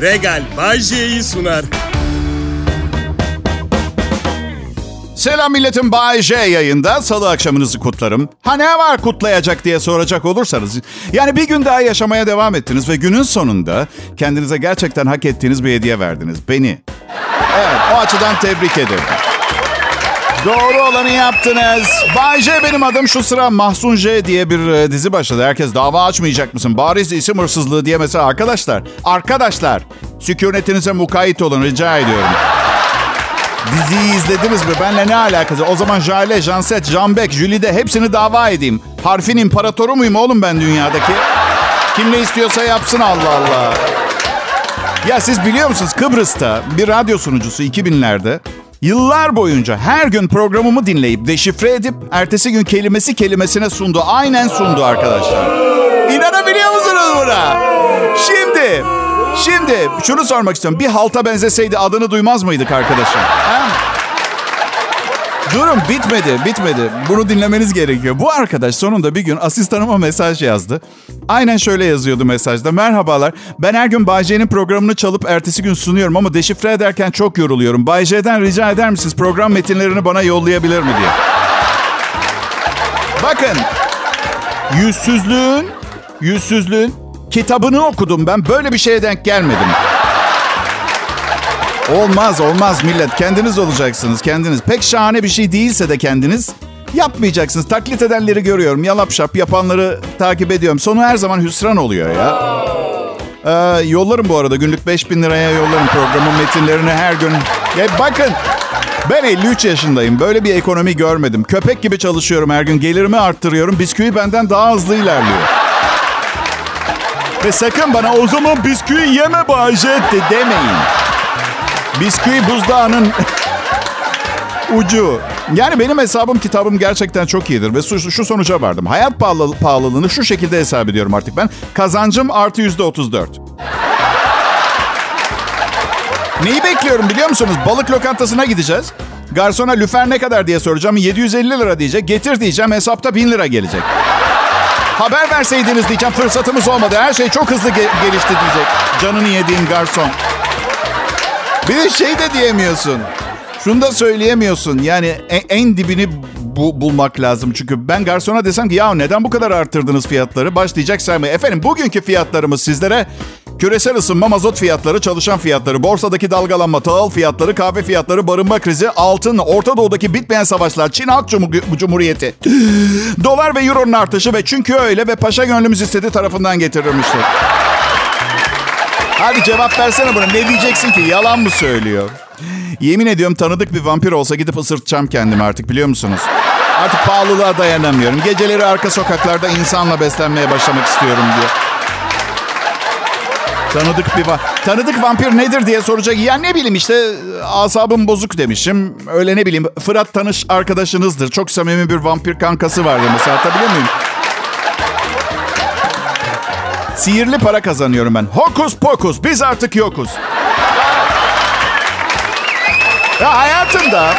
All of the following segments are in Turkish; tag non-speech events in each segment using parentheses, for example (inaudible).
Regal Bay J'yi sunar. Selam milletim Bay J yayında. Salı akşamınızı kutlarım. Ha ne var kutlayacak diye soracak olursanız. Yani bir gün daha yaşamaya devam ettiniz ve günün sonunda kendinize gerçekten hak ettiğiniz bir hediye verdiniz. Beni. Evet o açıdan tebrik ederim. Doğru olanı yaptınız. Bay J benim adım şu sıra Mahsun J diye bir e, dizi başladı. Herkes dava açmayacak mısın? Bariz isim hırsızlığı diye mesela arkadaşlar. Arkadaşlar sükunetinize mukayyet olun rica ediyorum. Diziyi izlediniz mi? Benle ne alakası? O zaman Jale, Janset, Jambek, Jülide hepsini dava edeyim. Harfin imparatoru muyum oğlum ben dünyadaki? Kim ne istiyorsa yapsın Allah Allah. Ya siz biliyor musunuz Kıbrıs'ta bir radyo sunucusu 2000'lerde yıllar boyunca her gün programımı dinleyip deşifre edip ertesi gün kelimesi kelimesine sundu. Aynen sundu arkadaşlar. İnanabiliyor musunuz buna? Şimdi, şimdi şunu sormak istiyorum. Bir halta benzeseydi adını duymaz mıydık arkadaşım? Ha? Durun bitmedi, bitmedi. Bunu dinlemeniz gerekiyor. Bu arkadaş sonunda bir gün asistanıma mesaj yazdı. Aynen şöyle yazıyordu mesajda. Merhabalar, ben her gün Bay J'nin programını çalıp ertesi gün sunuyorum ama deşifre ederken çok yoruluyorum. Bay J'den rica eder misiniz program metinlerini bana yollayabilir mi diye. Bakın, yüzsüzlüğün, yüzsüzlüğün kitabını okudum ben. Böyle bir şeye denk gelmedim. Olmaz olmaz millet. Kendiniz olacaksınız kendiniz. Pek şahane bir şey değilse de kendiniz yapmayacaksınız. Taklit edenleri görüyorum. Yalap şap yapanları takip ediyorum. Sonu her zaman hüsran oluyor ya. Ee, yollarım bu arada. Günlük 5000 liraya yollarım programın metinlerini her gün. Ya bakın ben 53 yaşındayım. Böyle bir ekonomi görmedim. Köpek gibi çalışıyorum her gün. Gelirimi arttırıyorum. Bisküvi benden daha hızlı ilerliyor. Ve sakın bana o zaman bisküvi yeme de demeyin. Bisküvi buzdağının (laughs) ucu. Yani benim hesabım kitabım gerçekten çok iyidir ve şu, şu sonuca vardım. Hayat pahalı, pahalılığını şu şekilde hesap ediyorum artık ben. Kazancım artı yüzde otuz dört. Neyi bekliyorum biliyor musunuz? Balık lokantasına gideceğiz. Garsona lüfer ne kadar diye soracağım. 750 lira diyecek. Getir diyeceğim. Hesapta 1000 lira gelecek. Haber verseydiniz diyeceğim. Fırsatımız olmadı. Her şey çok hızlı ge- gelişti diyecek. Canını yediğim garson. Bir de şey de diyemiyorsun. Şunu da söyleyemiyorsun. Yani en, en dibini bu, bulmak lazım. Çünkü ben garsona desem ki ya neden bu kadar arttırdınız fiyatları? Başlayacak saymaya. Efendim bugünkü fiyatlarımız sizlere küresel ısınma, mazot fiyatları, çalışan fiyatları, borsadaki dalgalanma, tahıl fiyatları, kahve fiyatları, barınma krizi, altın, Orta Doğu'daki bitmeyen savaşlar, Çin Halk Cumhur- Cumhuriyeti, dolar ve euronun artışı ve çünkü öyle ve paşa gönlümüz istedi tarafından getirilmiştir. Hadi cevap versene buna. Ne diyeceksin ki? Yalan mı söylüyor? Yemin ediyorum tanıdık bir vampir olsa gidip ısırtacağım kendimi artık biliyor musunuz? Artık pahalılığa dayanamıyorum. Geceleri arka sokaklarda insanla beslenmeye başlamak istiyorum diye. Tanıdık bir va- Tanıdık vampir nedir diye soracak. Ya ne bileyim işte asabım bozuk demişim. Öyle ne bileyim Fırat tanış arkadaşınızdır. Çok samimi bir vampir kankası vardı mesela. Atabiliyor muyum? Sihirli para kazanıyorum ben. Hokus pokus biz artık yokuz. Ya hayatımda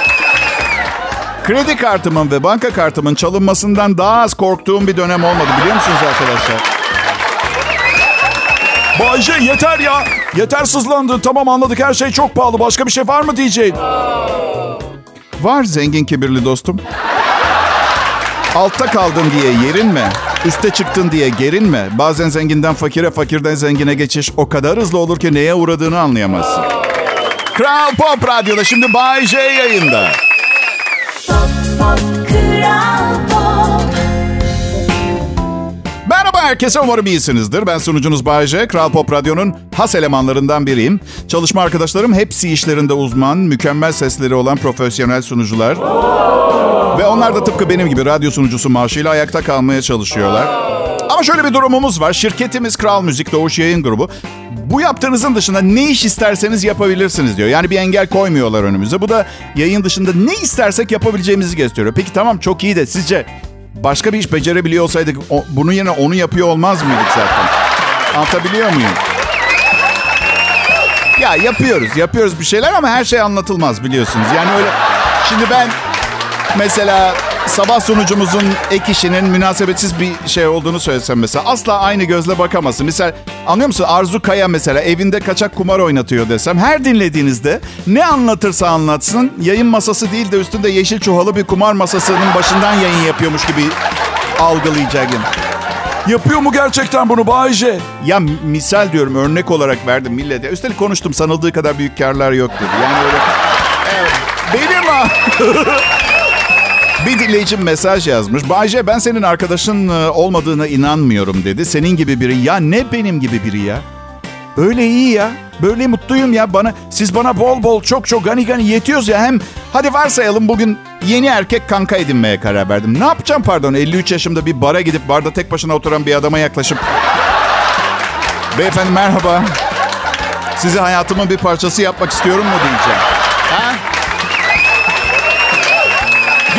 kredi kartımın ve banka kartımın çalınmasından daha az korktuğum bir dönem olmadı biliyor musunuz arkadaşlar? Bayce yeter ya. Yeter sızlandı. Tamam anladık her şey çok pahalı. Başka bir şey var mı diyeceğin? Var zengin kibirli dostum. Altta kaldın diye yerinme. Üste çıktın diye gerinme. Bazen zenginden fakire, fakirden zengine geçiş o kadar hızlı olur ki neye uğradığını anlayamazsın. Kral Pop Radyo'da şimdi Bay J yayında. Merhaba herkese umarım iyisinizdir. Ben sunucunuz Bay J. Kral Pop Radyo'nun has elemanlarından biriyim. Çalışma arkadaşlarım hepsi işlerinde uzman, mükemmel sesleri olan profesyonel sunucular. Ve onlar da tıpkı benim gibi radyo sunucusu maaşıyla ayakta kalmaya çalışıyorlar. Ama şöyle bir durumumuz var. Şirketimiz Kral Müzik Doğuş Yayın Grubu. Bu yaptığınızın dışında ne iş isterseniz yapabilirsiniz diyor. Yani bir engel koymuyorlar önümüze. Bu da yayın dışında ne istersek yapabileceğimizi gösteriyor. Peki tamam çok iyi de sizce başka bir iş becerebiliyor olsaydık o- bunun yerine onu yapıyor olmaz mıydık zaten? Anlatabiliyor muyum? Ya yapıyoruz, yapıyoruz bir şeyler ama her şey anlatılmaz biliyorsunuz. Yani öyle... Şimdi ben mesela sabah sunucumuzun ek işinin münasebetsiz bir şey olduğunu söylesem mesela. Asla aynı gözle bakamazsın. Mesela anlıyor musun? Arzu Kaya mesela evinde kaçak kumar oynatıyor desem. Her dinlediğinizde ne anlatırsa anlatsın yayın masası değil de üstünde yeşil çuhalı bir kumar masasının başından yayın yapıyormuş gibi algılayacaksın. Yapıyor mu gerçekten bunu Bayce? Ya misal diyorum örnek olarak verdim millete. Üstelik konuştum sanıldığı kadar büyük karlar yok dedi. Yani öyle... Evet, benim ha. (laughs) Bir dinleyicim mesaj yazmış. Bayce ben senin arkadaşın e, olmadığına inanmıyorum dedi. Senin gibi biri. Ya ne benim gibi biri ya? Öyle iyi ya. Böyle mutluyum ya. Bana siz bana bol bol çok çok gani gani yetiyoruz ya. Hem hadi varsayalım bugün yeni erkek kanka edinmeye karar verdim. Ne yapacağım pardon 53 yaşımda bir bara gidip barda tek başına oturan bir adama yaklaşıp Beyefendi merhaba. Sizi hayatımın bir parçası yapmak istiyorum mu diyeceğim. Ha?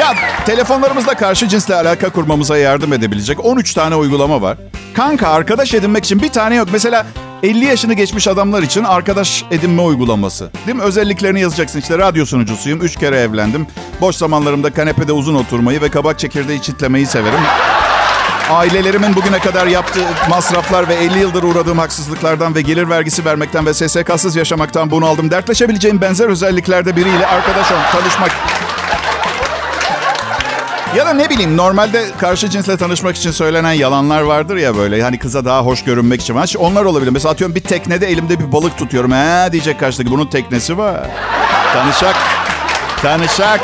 Ya telefonlarımızda karşı cinsle alaka kurmamıza yardım edebilecek 13 tane uygulama var. Kanka arkadaş edinmek için bir tane yok. Mesela 50 yaşını geçmiş adamlar için arkadaş edinme uygulaması. Değil mi? Özelliklerini yazacaksın. İşte radyo sunucusuyum. 3 kere evlendim. Boş zamanlarımda kanepede uzun oturmayı ve kabak çekirdeği çitlemeyi severim. Ailelerimin bugüne kadar yaptığı masraflar ve 50 yıldır uğradığım haksızlıklardan ve gelir vergisi vermekten ve SSK'sız yaşamaktan bunaldım. Dertleşebileceğim benzer özelliklerde biriyle arkadaş ol, tanışmak ya da ne bileyim normalde karşı cinsle tanışmak için söylenen yalanlar vardır ya böyle. Hani kıza daha hoş görünmek için. Onlar olabilir. Mesela atıyorum bir teknede elimde bir balık tutuyorum. He diyecek karşıdaki bunun teknesi var. Tanışak. Tanışak.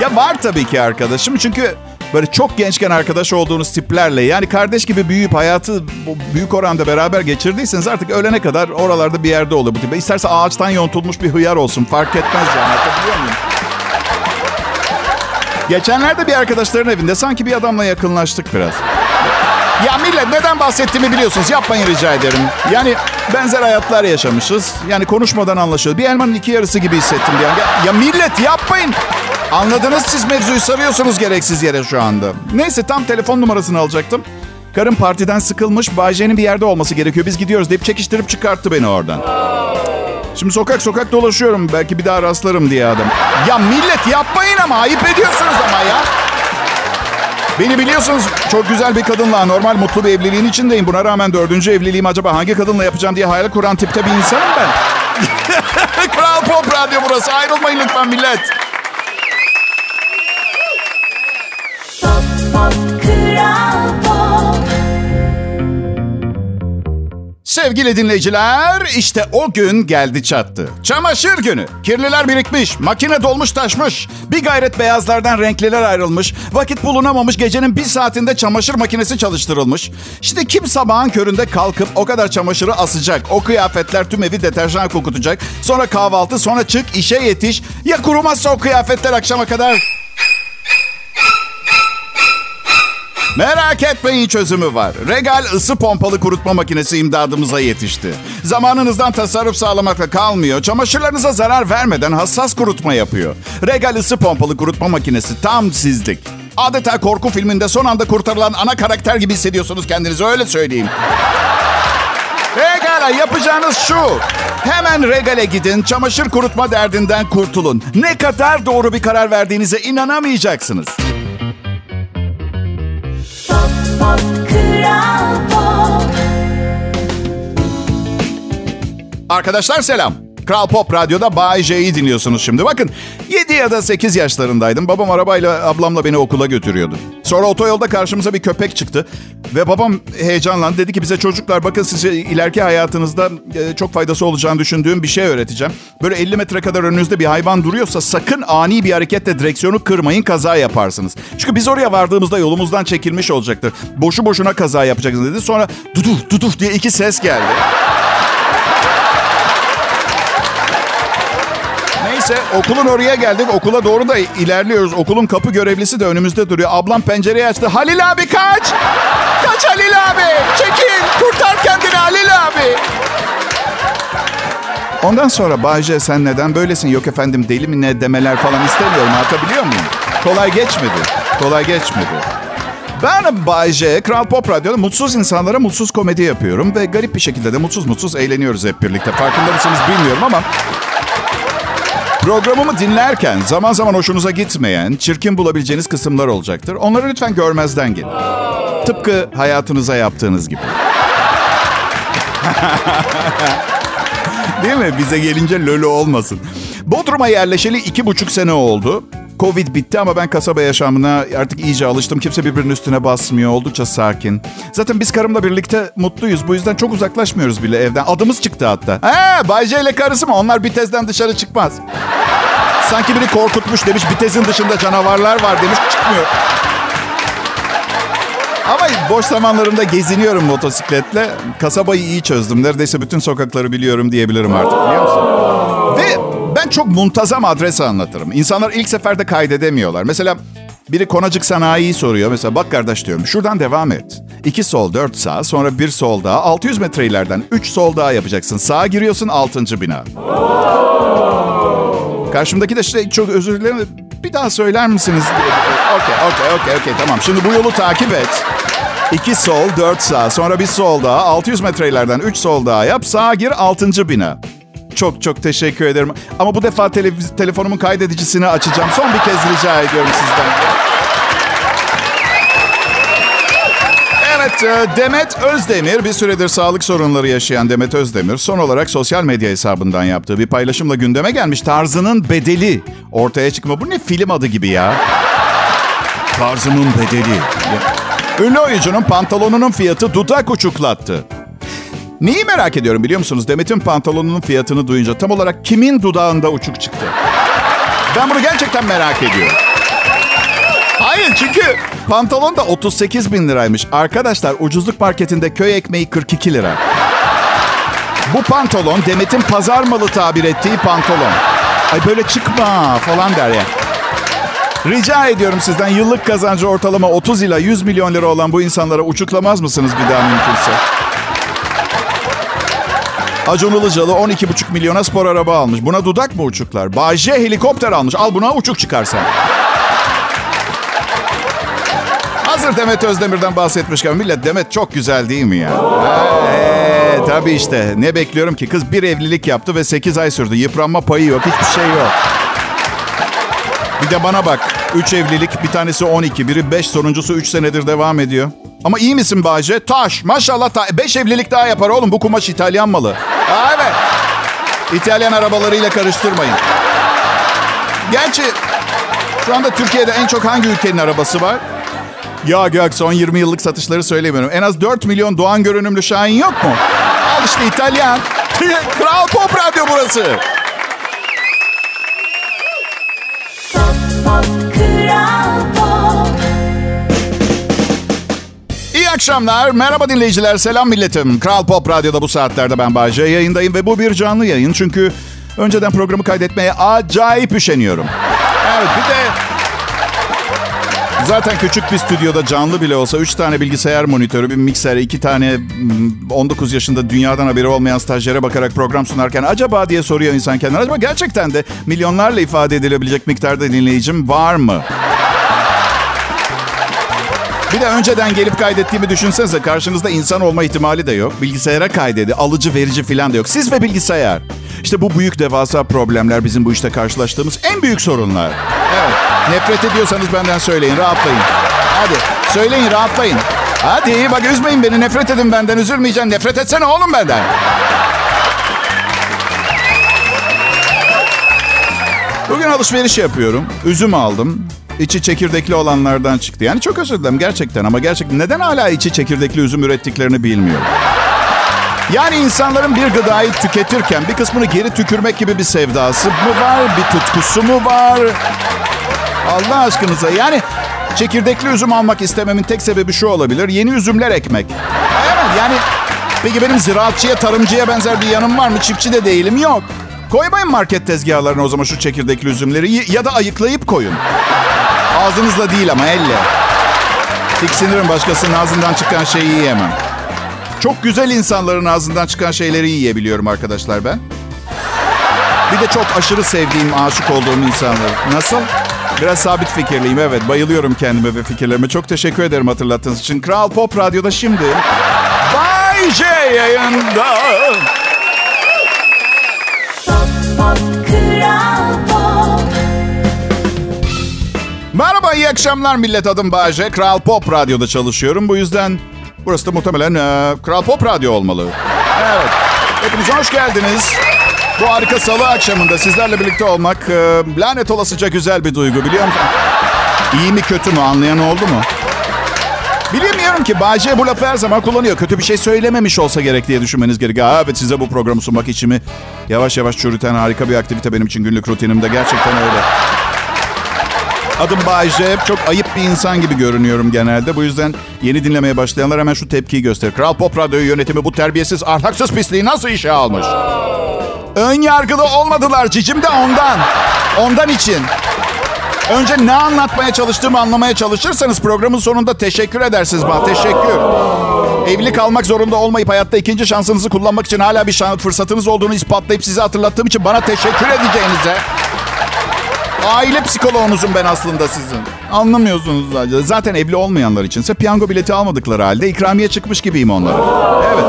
Ya var tabii ki arkadaşım. Çünkü böyle çok gençken arkadaş olduğunuz tiplerle yani kardeş gibi büyüyüp hayatı büyük oranda beraber geçirdiyseniz artık ölene kadar oralarda bir yerde olur bu tip. İsterse ağaçtan yontulmuş bir hıyar olsun fark etmez yani. Anlatabiliyor muyum? Geçenlerde bir arkadaşların evinde sanki bir adamla yakınlaştık biraz. Ya millet neden bahsettiğimi biliyorsunuz. Yapmayın rica ederim. Yani benzer hayatlar yaşamışız. Yani konuşmadan anlaşıyoruz. Bir elmanın iki yarısı gibi hissettim bir an. Ya, ya millet yapmayın. Anladınız siz mevzuyu sarıyorsunuz gereksiz yere şu anda. Neyse tam telefon numarasını alacaktım. Karım partiden sıkılmış. Bayce'nin bir yerde olması gerekiyor. Biz gidiyoruz deyip çekiştirip çıkarttı beni oradan. Şimdi sokak sokak dolaşıyorum. Belki bir daha rastlarım diye adam. Ya millet yapmayın ama ayıp ediyorsunuz ama ya. Beni biliyorsunuz çok güzel bir kadınla normal mutlu bir evliliğin içindeyim. Buna rağmen dördüncü evliliğim acaba hangi kadınla yapacağım diye hayal kuran tipte bir insanım ben. (laughs) Kral Pop Radyo burası. Ayrılmayın lütfen millet. Sevgili dinleyiciler, işte o gün geldi çattı. Çamaşır günü. Kirliler birikmiş, makine dolmuş taşmış. Bir gayret beyazlardan renkliler ayrılmış. Vakit bulunamamış, gecenin bir saatinde çamaşır makinesi çalıştırılmış. İşte kim sabahın köründe kalkıp o kadar çamaşırı asacak. O kıyafetler tüm evi deterjan kokutacak. Sonra kahvaltı, sonra çık, işe yetiş. Ya kurumazsa o kıyafetler akşama kadar... Merak etmeyin çözümü var. Regal ısı pompalı kurutma makinesi imdadımıza yetişti. Zamanınızdan tasarruf sağlamakla kalmıyor. Çamaşırlarınıza zarar vermeden hassas kurutma yapıyor. Regal ısı pompalı kurutma makinesi tam sizlik. Adeta korku filminde son anda kurtarılan ana karakter gibi hissediyorsunuz kendinizi öyle söyleyeyim. Regal'a yapacağınız şu. Hemen Regal'e gidin, çamaşır kurutma derdinden kurtulun. Ne kadar doğru bir karar verdiğinize inanamayacaksınız. Kral pop. Arkadaşlar selam. Kral Pop Radyo'da Bay J'yi dinliyorsunuz şimdi. Bakın 7 ya da 8 yaşlarındaydım. Babam arabayla ablamla beni okula götürüyordu. Sonra otoyolda karşımıza bir köpek çıktı. Ve babam heyecanla dedi ki bize çocuklar bakın size ileriki hayatınızda e, çok faydası olacağını düşündüğüm bir şey öğreteceğim. Böyle 50 metre kadar önünüzde bir hayvan duruyorsa sakın ani bir hareketle direksiyonu kırmayın kaza yaparsınız. Çünkü biz oraya vardığımızda yolumuzdan çekilmiş olacaktır. Boşu boşuna kaza yapacaksınız dedi. Sonra duduf duduf diye iki ses geldi. Neyse okulun oraya geldik. Okula doğru da ilerliyoruz. Okulun kapı görevlisi de önümüzde duruyor. Ablam pencereyi açtı. Halil abi kaç! Kaç Halil abi! Çekil! Kurtar kendini Halil abi! Ondan sonra Bayce sen neden böylesin? Yok efendim deli mi ne demeler falan istemiyorum. Anlatabiliyor muyum? Kolay geçmedi. Kolay geçmedi. Ben Bay J, Kral Pop Radyo'da mutsuz insanlara mutsuz komedi yapıyorum. Ve garip bir şekilde de mutsuz mutsuz eğleniyoruz hep birlikte. Farkında mısınız bilmiyorum ama... Programımı dinlerken zaman zaman hoşunuza gitmeyen, çirkin bulabileceğiniz kısımlar olacaktır. Onları lütfen görmezden gelin. Tıpkı hayatınıza yaptığınız gibi. (laughs) Değil mi? Bize gelince lölü olmasın. Bodrum'a yerleşeli iki buçuk sene oldu. Covid bitti ama ben kasaba yaşamına artık iyice alıştım. Kimse birbirinin üstüne basmıyor. Oldukça sakin. Zaten biz karımla birlikte mutluyuz. Bu yüzden çok uzaklaşmıyoruz bile evden. Adımız çıktı hatta. He, Bay J ile karısı mı? Onlar bir tezden dışarı çıkmaz. Sanki biri korkutmuş demiş. Bir tezin dışında canavarlar var demiş. Çıkmıyor. Ama boş zamanlarımda geziniyorum motosikletle. Kasabayı iyi çözdüm. Neredeyse bütün sokakları biliyorum diyebilirim artık biliyor musun? Ve ben çok muntazam adres anlatırım. İnsanlar ilk seferde kaydedemiyorlar. Mesela biri Konacık Sanayi'yi soruyor. Mesela bak kardeş diyorum şuradan devam et. İki sol, dört sağ, sonra bir sol daha. 600 metre ileriden üç sol daha yapacaksın. Sağa giriyorsun altıncı bina. Karşımdaki de işte çok özür dilerim. Bir daha söyler misiniz? Okey, okey, okey, okey. Tamam. Şimdi bu yolu takip et. İki sol, dört sağ. Sonra bir sol daha. 600 metre ileriden üç sol daha yap. Sağa gir, altıncı bina. Çok çok teşekkür ederim. Ama bu defa televiz- telefonumun kaydedicisini açacağım. Son bir kez rica ediyorum sizden. Evet, e, Demet Özdemir, bir süredir sağlık sorunları yaşayan Demet Özdemir, son olarak sosyal medya hesabından yaptığı bir paylaşımla gündeme gelmiş. Tarzının bedeli ortaya çıkma. Bu ne film adı gibi ya? Tarzımın bedeli. Ünlü oyuncunun pantolonunun fiyatı dudak uçuklattı. Neyi merak ediyorum biliyor musunuz? Demet'in pantolonunun fiyatını duyunca tam olarak kimin dudağında uçuk çıktı? Ben bunu gerçekten merak ediyorum. Hayır çünkü pantolon da 38 bin liraymış. Arkadaşlar ucuzluk marketinde köy ekmeği 42 lira. Bu pantolon Demet'in pazar malı tabir ettiği pantolon. Ay böyle çıkma falan der ya. Rica ediyorum sizden yıllık kazancı ortalama 30 ila 100 milyon lira olan bu insanlara uçuklamaz mısınız bir daha mümkünse? Acun Ilıcalı 12,5 milyona spor araba almış. Buna dudak mı uçuklar? Bayce helikopter almış. Al buna uçuk çıkarsan. Hazır Demet Özdemir'den bahsetmişken millet Demet çok güzel değil mi ya? Ee, tabii işte. Ne bekliyorum ki? Kız bir evlilik yaptı ve 8 ay sürdü. Yıpranma payı yok. Hiçbir şey yok. Bir de bana bak. 3 evlilik. Bir tanesi 12. Biri 5. Sonuncusu 3 senedir devam ediyor. Ama iyi misin Bahçe? Taş. Maşallah. 5 evlilik daha yapar oğlum. Bu kumaş İtalyan malı. (laughs) Aa, evet. İtalyan arabalarıyla karıştırmayın. Gerçi şu anda Türkiye'de en çok hangi ülkenin arabası var? Ya Gök son 20 yıllık satışları söylemiyorum. En az 4 milyon Doğan görünümlü Şahin yok mu? Al işte İtalyan. (laughs) Kral Pop Radyo burası. Pop Pop Kral akşamlar. Merhaba dinleyiciler. Selam milletim. Kral Pop Radyo'da bu saatlerde ben Bayce yayındayım ve bu bir canlı yayın. Çünkü önceden programı kaydetmeye acayip üşeniyorum. Evet bir de Zaten küçük bir stüdyoda canlı bile olsa 3 tane bilgisayar monitörü, bir mikser, 2 tane mm, 19 yaşında dünyadan haberi olmayan stajyere bakarak program sunarken acaba diye soruyor insan kendine. Acaba gerçekten de milyonlarla ifade edilebilecek miktarda dinleyicim var mı? Bir de önceden gelip kaydettiğimi düşünsenize karşınızda insan olma ihtimali de yok. Bilgisayara kaydedi, alıcı verici falan da yok. Siz ve bilgisayar. İşte bu büyük devasa problemler bizim bu işte karşılaştığımız en büyük sorunlar. Evet, nefret ediyorsanız benden söyleyin, rahatlayın. Hadi, söyleyin, rahatlayın. Hadi, bak üzmeyin beni, nefret edin benden, üzülmeyeceğim. Nefret etsene oğlum benden. Bugün alışveriş yapıyorum. Üzüm aldım. İçi çekirdekli olanlardan çıktı. Yani çok özür dilerim gerçekten ama gerçekten neden hala içi çekirdekli üzüm ürettiklerini bilmiyorum. Yani insanların bir gıdayı tüketirken bir kısmını geri tükürmek gibi bir sevdası mı var? Bir tutkusu mu var? Allah aşkınıza yani çekirdekli üzüm almak istememin tek sebebi şu olabilir. Yeni üzümler ekmek. Evet yani peki benim ziraatçıya, tarımcıya benzer bir yanım var mı? Çiftçi de değilim. Yok. Koymayın market tezgahlarına o zaman şu çekirdekli üzümleri ya da ayıklayıp koyun. Ağzınızla değil ama elle. Tiksinirim başkasının ağzından çıkan şeyi yiyemem. Çok güzel insanların ağzından çıkan şeyleri yiyebiliyorum arkadaşlar ben. Bir de çok aşırı sevdiğim, aşık olduğum insanlar. Nasıl? Biraz sabit fikirliyim evet. Bayılıyorum kendime ve fikirlerime. Çok teşekkür ederim hatırlattığınız için. Kral Pop Radyo'da şimdi... Bay J yayında. İyi akşamlar millet adım Bayece. Kral Pop Radyo'da çalışıyorum. Bu yüzden burası da muhtemelen e, Kral Pop Radyo olmalı. Evet. Hepiniz hoş geldiniz. Bu harika salı akşamında sizlerle birlikte olmak e, lanet olasıca güzel bir duygu biliyor musun? İyi mi kötü mü anlayan oldu mu? Bilemiyorum ki Bayce bu lafı her zaman kullanıyor. Kötü bir şey söylememiş olsa gerek diye düşünmeniz gerekiyor. Evet size bu programı sunmak içimi yavaş yavaş çürüten harika bir aktivite benim için günlük rutinimde. Gerçekten öyle. Adım Bayce. Çok ayıp bir insan gibi görünüyorum genelde. Bu yüzden yeni dinlemeye başlayanlar hemen şu tepkiyi gösterir. Kral Pop Radyo yönetimi bu terbiyesiz, ahlaksız pisliği nasıl işe almış? Ön yargılı olmadılar cicim de ondan. Ondan için. Önce ne anlatmaya çalıştığımı anlamaya çalışırsanız programın sonunda teşekkür edersiniz bana. Teşekkür. Evli kalmak zorunda olmayıp hayatta ikinci şansınızı kullanmak için hala bir şans, fırsatınız olduğunu ispatlayıp size hatırlattığım için bana teşekkür edeceğinize. Aile psikoloğunuzum ben aslında sizin. Anlamıyorsunuz zaten. Zaten evli olmayanlar içinse piyango bileti almadıkları halde ikramiye çıkmış gibiyim onlara. Evet.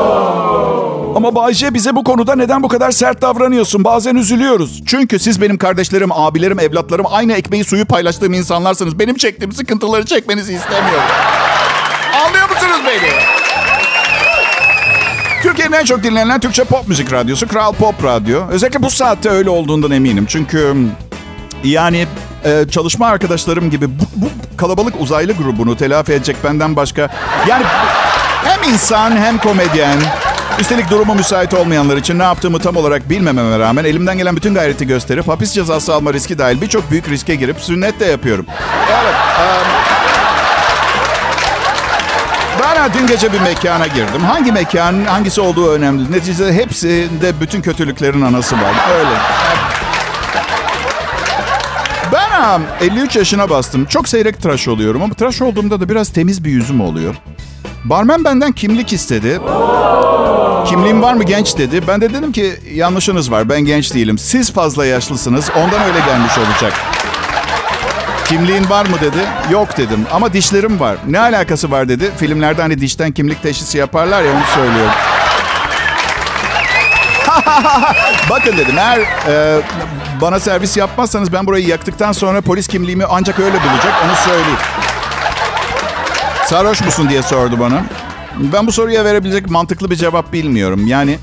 Ama Bayce bize bu konuda neden bu kadar sert davranıyorsun? Bazen üzülüyoruz. Çünkü siz benim kardeşlerim, abilerim, evlatlarım aynı ekmeği suyu paylaştığım insanlarsınız. Benim çektiğim sıkıntıları çekmenizi istemiyorum. Anlıyor musunuz beni? Türkiye'nin en çok dinlenen Türkçe pop müzik radyosu Kral Pop Radyo. Özellikle bu saatte öyle olduğundan eminim. Çünkü yani e, çalışma arkadaşlarım gibi bu, bu kalabalık uzaylı grubunu telafi edecek benden başka... Yani hem insan hem komedyen... Üstelik durumu müsait olmayanlar için ne yaptığımı tam olarak bilmememe rağmen elimden gelen bütün gayreti gösterip hapis cezası alma riski dahil birçok büyük riske girip sünnet de yapıyorum. Evet. Um, ben dün gece bir mekana girdim. Hangi mekan, hangisi olduğu önemli. Neticede hepsinde bütün kötülüklerin anası var. Öyle. Ben um, 53 yaşına bastım. Çok seyrek tıraş oluyorum ama tıraş olduğumda da biraz temiz bir yüzüm oluyor. Barmen benden kimlik istedi. Kimliğim var mı genç dedi. Ben de dedim ki yanlışınız var ben genç değilim. Siz fazla yaşlısınız ondan öyle gelmiş olacak. Kimliğin var mı dedi. Yok dedim ama dişlerim var. Ne alakası var dedi. Filmlerde hani dişten kimlik teşhisi yaparlar ya onu söylüyorum. (laughs) Bakın dedim eğer e, bana servis yapmazsanız ben burayı yaktıktan sonra polis kimliğimi ancak öyle bulacak onu söyleyeyim. Sarhoş musun diye sordu bana. Ben bu soruya verebilecek mantıklı bir cevap bilmiyorum. Yani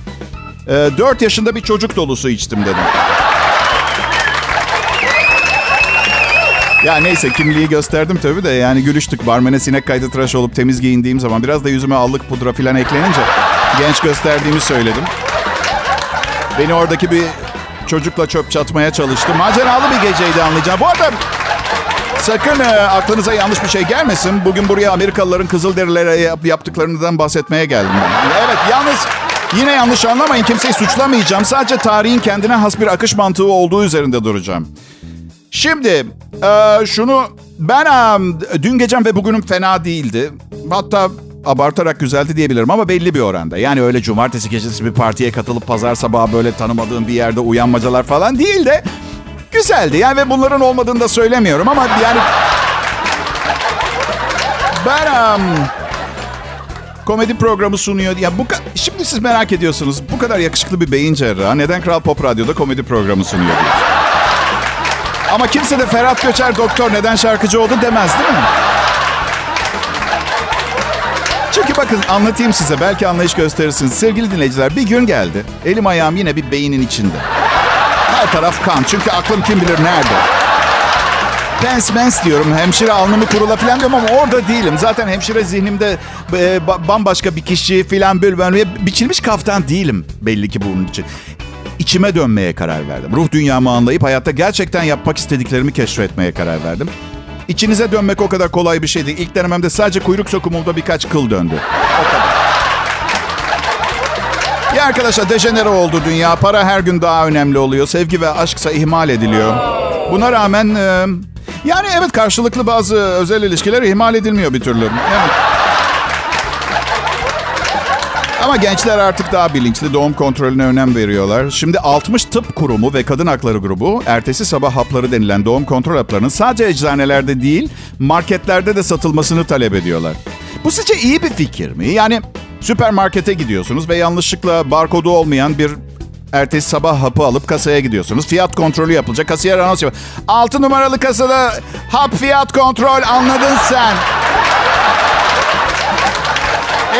e, 4 yaşında bir çocuk dolusu içtim dedim. Ya neyse kimliği gösterdim tabii de yani gülüştük. Barmene sinek kaydı tıraş olup temiz giyindiğim zaman biraz da yüzüme allık pudra falan eklenince genç gösterdiğimi söyledim. Beni oradaki bir çocukla çöp çatmaya çalıştı. Maceralı bir geceydi anlayacağım. Bu arada sakın e, aklınıza yanlış bir şey gelmesin. Bugün buraya Amerikalıların Kızılderililere yap- yaptıklarından bahsetmeye geldim. Evet yalnız yine yanlış anlamayın. Kimseyi suçlamayacağım. Sadece tarihin kendine has bir akış mantığı olduğu üzerinde duracağım. Şimdi e, şunu ben e, dün gecem ve bugünüm fena değildi. Hatta abartarak güzeldi diyebilirim ama belli bir oranda. Yani öyle cumartesi gecesi bir partiye katılıp pazar sabahı böyle tanımadığım bir yerde uyanmacalar falan değil de güzeldi. Yani ve bunların olmadığını da söylemiyorum ama yani ben um, komedi programı sunuyor. Ya bu şimdi siz merak ediyorsunuz. Bu kadar yakışıklı bir beyin cerrahı neden Kral Pop Radyo'da komedi programı sunuyor diye. Ama kimse de Ferhat Göçer doktor neden şarkıcı oldu demez değil mi? Bakın anlatayım size belki anlayış gösterirsiniz. Sevgili dinleyiciler bir gün geldi. Elim ayağım yine bir beynin içinde. Her taraf kan çünkü aklım kim bilir nerede. Pens mens diyorum. Hemşire alnımı kurula falan diyorum ama orada değilim. Zaten hemşire zihnimde e, ba- bambaşka bir kişi falan böyle biçilmiş kaftan değilim belli ki bunun için. İçime dönmeye karar verdim. Ruh dünyamı anlayıp hayatta gerçekten yapmak istediklerimi keşfetmeye karar verdim. İçinize dönmek o kadar kolay bir şey değil. İlk denememde sadece kuyruk sokumumda birkaç kıl döndü. O kadar. Ya arkadaşlar dejenere oldu dünya. Para her gün daha önemli oluyor. Sevgi ve aşksa ihmal ediliyor. Buna rağmen yani evet karşılıklı bazı özel ilişkiler ihmal edilmiyor bir türlü. Evet. Ama gençler artık daha bilinçli doğum kontrolüne önem veriyorlar. Şimdi 60 tıp kurumu ve kadın hakları grubu ertesi sabah hapları denilen doğum kontrol haplarının sadece eczanelerde değil marketlerde de satılmasını talep ediyorlar. Bu sizce iyi bir fikir mi? Yani süpermarkete gidiyorsunuz ve yanlışlıkla barkodu olmayan bir Ertesi sabah hapı alıp kasaya gidiyorsunuz. Fiyat kontrolü yapılacak. Kasiyer anons yapıyor. 6 numaralı kasada hap fiyat kontrol anladın sen.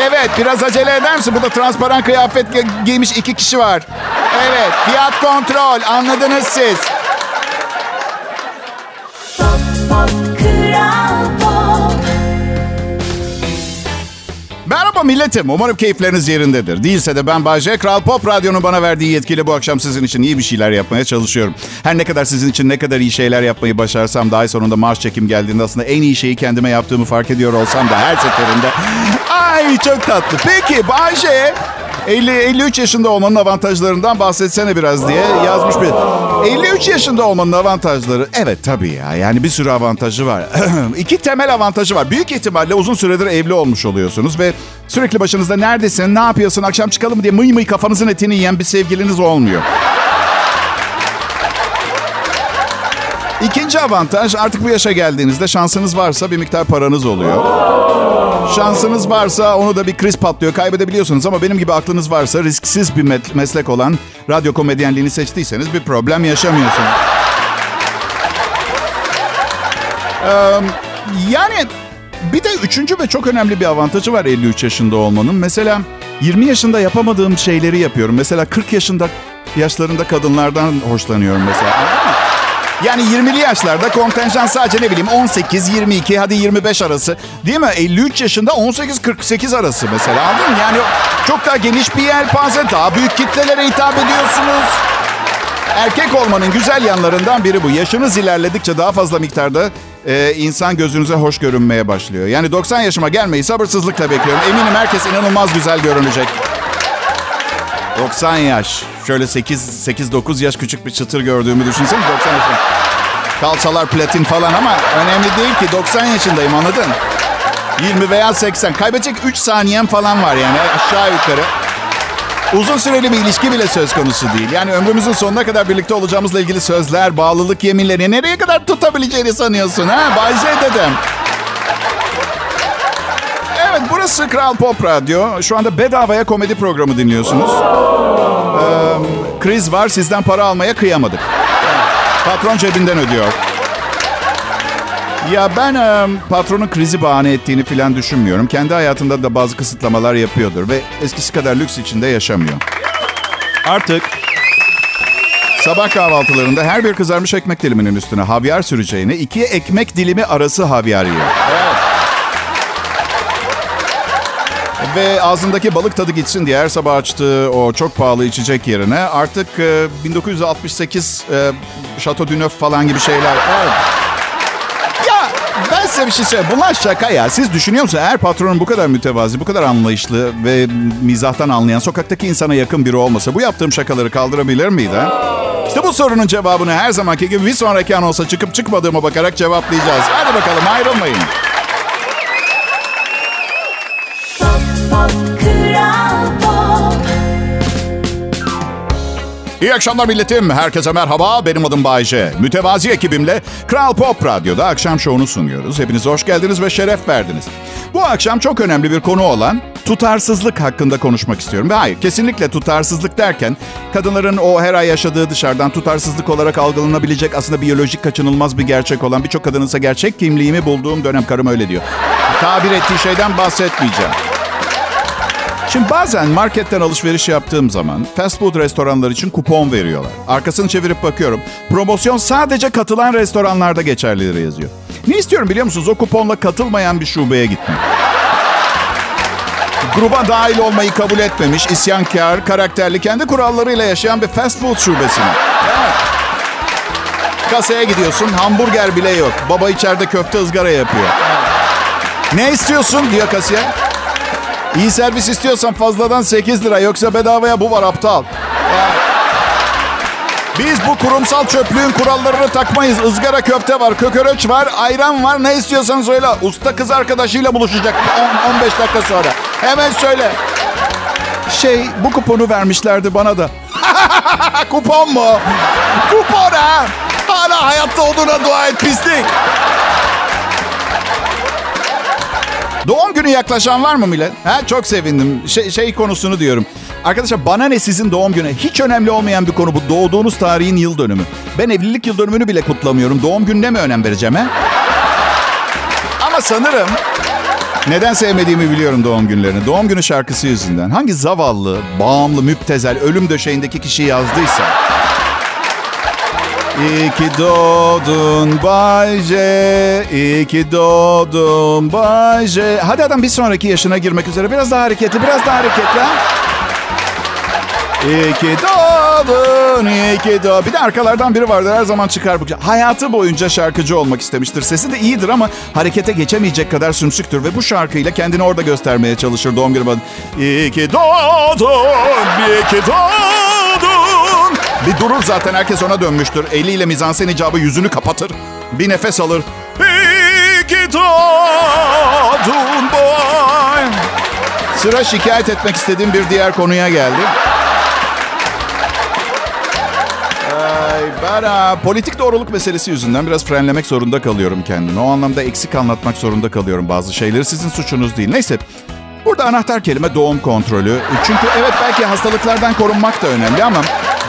Evet biraz acele eder misin? Burada transparan kıyafet gi- giymiş iki kişi var. Evet fiyat kontrol anladınız siz. Pop pop kral pop Merhaba milletim. Umarım keyifleriniz yerindedir. Değilse de ben Bayce. Kral Pop Radyo'nun bana verdiği yetkiyle bu akşam sizin için iyi bir şeyler yapmaya çalışıyorum. Her ne kadar sizin için ne kadar iyi şeyler yapmayı başarsam da ay sonunda maaş çekim geldiğinde aslında en iyi şeyi kendime yaptığımı fark ediyor olsam da her seferinde. Ay çok tatlı. Peki Bayce 50 53 yaşında olmanın avantajlarından bahsetsene biraz diye yazmış bir. 53 yaşında olmanın avantajları evet tabii ya. Yani bir sürü avantajı var. (clears throat) İki temel avantajı var. Büyük ihtimalle uzun süredir evli olmuş oluyorsunuz ve sürekli başınızda neredesin, ne yapıyorsun, akşam çıkalım mı diye mıy mıy kafanızın etini yiyen bir sevgiliniz olmuyor. İkinci avantaj artık bu yaşa geldiğinizde şansınız varsa bir miktar paranız oluyor. Şansınız varsa onu da bir kriz patlıyor. Kaybedebiliyorsunuz ama benim gibi aklınız varsa risksiz bir meslek olan radyo komedyenliğini seçtiyseniz bir problem yaşamıyorsunuz. Yani bir de üçüncü ve çok önemli bir avantajı var 53 yaşında olmanın. Mesela 20 yaşında yapamadığım şeyleri yapıyorum. Mesela 40 yaşında yaşlarında kadınlardan hoşlanıyorum mesela. Yani 20'li yaşlarda kontenjan sadece ne bileyim 18, 22 hadi 25 arası. Değil mi? 53 yaşında 18-48 arası mesela anladın mı? Yani çok daha geniş bir yelpaze, daha büyük kitlelere hitap ediyorsunuz. Erkek olmanın güzel yanlarından biri bu. Yaşınız ilerledikçe daha fazla miktarda e, insan gözünüze hoş görünmeye başlıyor. Yani 90 yaşıma gelmeyi sabırsızlıkla bekliyorum. Eminim herkes inanılmaz güzel görünecek. 90 yaş. Şöyle 8 8 9 yaş küçük bir çıtır gördüğümü düşünsene 90 yaşında. Kalçalar platin falan ama önemli değil ki 90 yaşındayım anladın? 20 veya 80. Kaybedecek 3 saniyem falan var yani aşağı yukarı. Uzun süreli bir ilişki bile söz konusu değil. Yani ömrümüzün sonuna kadar birlikte olacağımızla ilgili sözler, bağlılık yeminleri nereye kadar tutabileceğini sanıyorsun ha? Bay Z dedem. Evet burası Kral Pop Radyo. Şu anda bedavaya komedi programı dinliyorsunuz. Kriz var sizden para almaya kıyamadık. Patron cebinden ödüyor. Ya ben e, patronun krizi bahane ettiğini falan düşünmüyorum. Kendi hayatında da bazı kısıtlamalar yapıyordur ve eskisi kadar lüks içinde yaşamıyor. Artık sabah kahvaltılarında her bir kızarmış ekmek diliminin üstüne havyar süreceğine iki ekmek dilimi arası havyar yiyor. Ve ağzındaki balık tadı gitsin diye her sabah açtığı o çok pahalı içecek yerine artık e, 1968 e, Chateau du Neuf falan gibi şeyler. Evet. Ya ben size bir şey söyleyeyim. Bunlar şaka ya. Siz düşünüyor musunuz? Eğer patronun bu kadar mütevazi, bu kadar anlayışlı ve mizahtan anlayan sokaktaki insana yakın biri olmasa bu yaptığım şakaları kaldırabilir miydi? İşte bu sorunun cevabını her zamanki gibi bir sonraki anonsa çıkıp çıkmadığıma bakarak cevaplayacağız. Hadi bakalım ayrılmayın. İyi akşamlar milletim. Herkese merhaba. Benim adım Bayce. Mütevazi ekibimle Kral Pop Radyo'da akşam şovunu sunuyoruz. Hepiniz hoş geldiniz ve şeref verdiniz. Bu akşam çok önemli bir konu olan tutarsızlık hakkında konuşmak istiyorum. Ve hayır, kesinlikle tutarsızlık derken kadınların o her ay yaşadığı dışarıdan tutarsızlık olarak algılanabilecek aslında biyolojik kaçınılmaz bir gerçek olan birçok kadının ise gerçek kimliğimi bulduğum dönem karım öyle diyor. Tabir ettiği şeyden bahsetmeyeceğim. Şimdi bazen marketten alışveriş yaptığım zaman fast food restoranlar için kupon veriyorlar. Arkasını çevirip bakıyorum. Promosyon sadece katılan restoranlarda geçerlidir yazıyor. Ne istiyorum biliyor musunuz? O kuponla katılmayan bir şubeye gitmek. Gruba dahil olmayı kabul etmemiş, isyankar, karakterli, kendi kurallarıyla yaşayan bir fast food şubesine. Evet. Kasaya gidiyorsun, hamburger bile yok. Baba içeride köfte ızgara yapıyor. Ne istiyorsun diyor kasiyer. İyi servis istiyorsan fazladan 8 lira yoksa bedavaya bu var aptal. Biz bu kurumsal çöplüğün kurallarını takmayız. Izgara köfte var, kököreç var, ayran var. Ne istiyorsan söyle. Usta kız arkadaşıyla buluşacak 10 15 dakika sonra. Hemen söyle. Şey, bu kuponu vermişlerdi bana da. (laughs) Kupon mu? Kupon ha? Hala hayatta olduğuna dua et pislik. Doğum günü yaklaşan var mı millet? Ha, çok sevindim. Şey, şey konusunu diyorum. Arkadaşlar bana ne sizin doğum günü? Hiç önemli olmayan bir konu bu. Doğduğunuz tarihin yıl dönümü. Ben evlilik yıl dönümünü bile kutlamıyorum. Doğum gününe mi önem vereceğim he? Ama sanırım neden sevmediğimi biliyorum doğum günlerini. Doğum günü şarkısı yüzünden. Hangi zavallı, bağımlı, müptezel, ölüm döşeğindeki kişi yazdıysa. İyi ki doğdun Bay J. İyi ki doğdun Bay J. Hadi adam bir sonraki yaşına girmek üzere. Biraz daha hareketli, biraz daha hareketli. ha? İyi ki doğdun, iyi ki doğdun. Bir de arkalardan biri vardır her zaman çıkar bu. Hayatı boyunca şarkıcı olmak istemiştir. Sesi de iyidir ama harekete geçemeyecek kadar sümsüktür. Ve bu şarkıyla kendini orada göstermeye çalışır doğum günü. İyi ki doğdun, iyi ki doğdun. Bir durur zaten herkes ona dönmüştür. Eliyle mizansen icabı yüzünü kapatır. Bir nefes alır. İyi ki doğdun. Sıra şikayet etmek istediğim bir diğer konuya geldi. Ben ha, politik doğruluk meselesi yüzünden biraz frenlemek zorunda kalıyorum kendimi. O anlamda eksik anlatmak zorunda kalıyorum bazı şeyleri. Sizin suçunuz değil. Neyse. Burada anahtar kelime doğum kontrolü. Çünkü evet belki hastalıklardan korunmak da önemli ama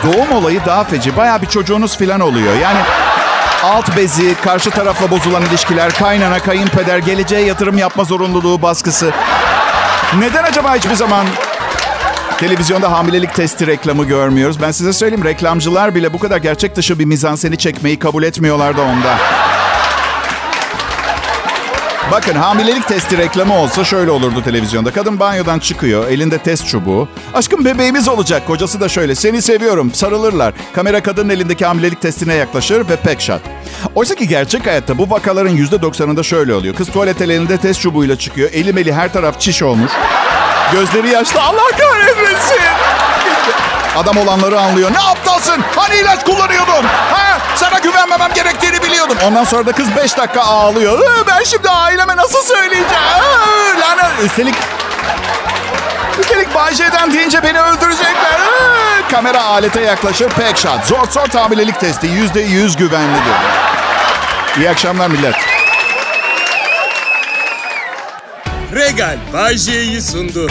doğum olayı daha feci. Bayağı bir çocuğunuz falan oluyor. Yani alt bezi, karşı tarafla bozulan ilişkiler, kaynana, kayınpeder, geleceğe yatırım yapma zorunluluğu baskısı. Neden acaba hiçbir zaman Televizyonda hamilelik testi reklamı görmüyoruz. Ben size söyleyeyim reklamcılar bile bu kadar gerçek dışı bir mizanseni çekmeyi kabul etmiyorlar da onda. Bakın hamilelik testi reklamı olsa şöyle olurdu televizyonda. Kadın banyodan çıkıyor, elinde test çubuğu. Aşkım bebeğimiz olacak. Kocası da şöyle, seni seviyorum, sarılırlar. Kamera kadının elindeki hamilelik testine yaklaşır ve pek shot. Oysa ki gerçek hayatta bu vakaların %90'ında şöyle oluyor. Kız tuvalet elinde test çubuğuyla çıkıyor. Eli meli her taraf çiş olmuş. Gözleri yaşlı. Allah kahretmesin. Adam olanları anlıyor. Ne aptalsın? Hani ilaç kullanıyordun? Ha? Sana güvenmemem gerektiğini biliyordum. Ondan sonra da kız 5 dakika ağlıyor. Ee, Ben şimdi aileme nasıl söyleyeceğim? Ee, Lanet. Üstelik Üstelik Bay J'den deyince beni öldürecekler. Ee, Kamera alete yaklaşır. Pek shot. Zor zor hamilelik testi. Yüzde yüz güvenlidir. İyi akşamlar millet. Regal Bay J'yi sundu.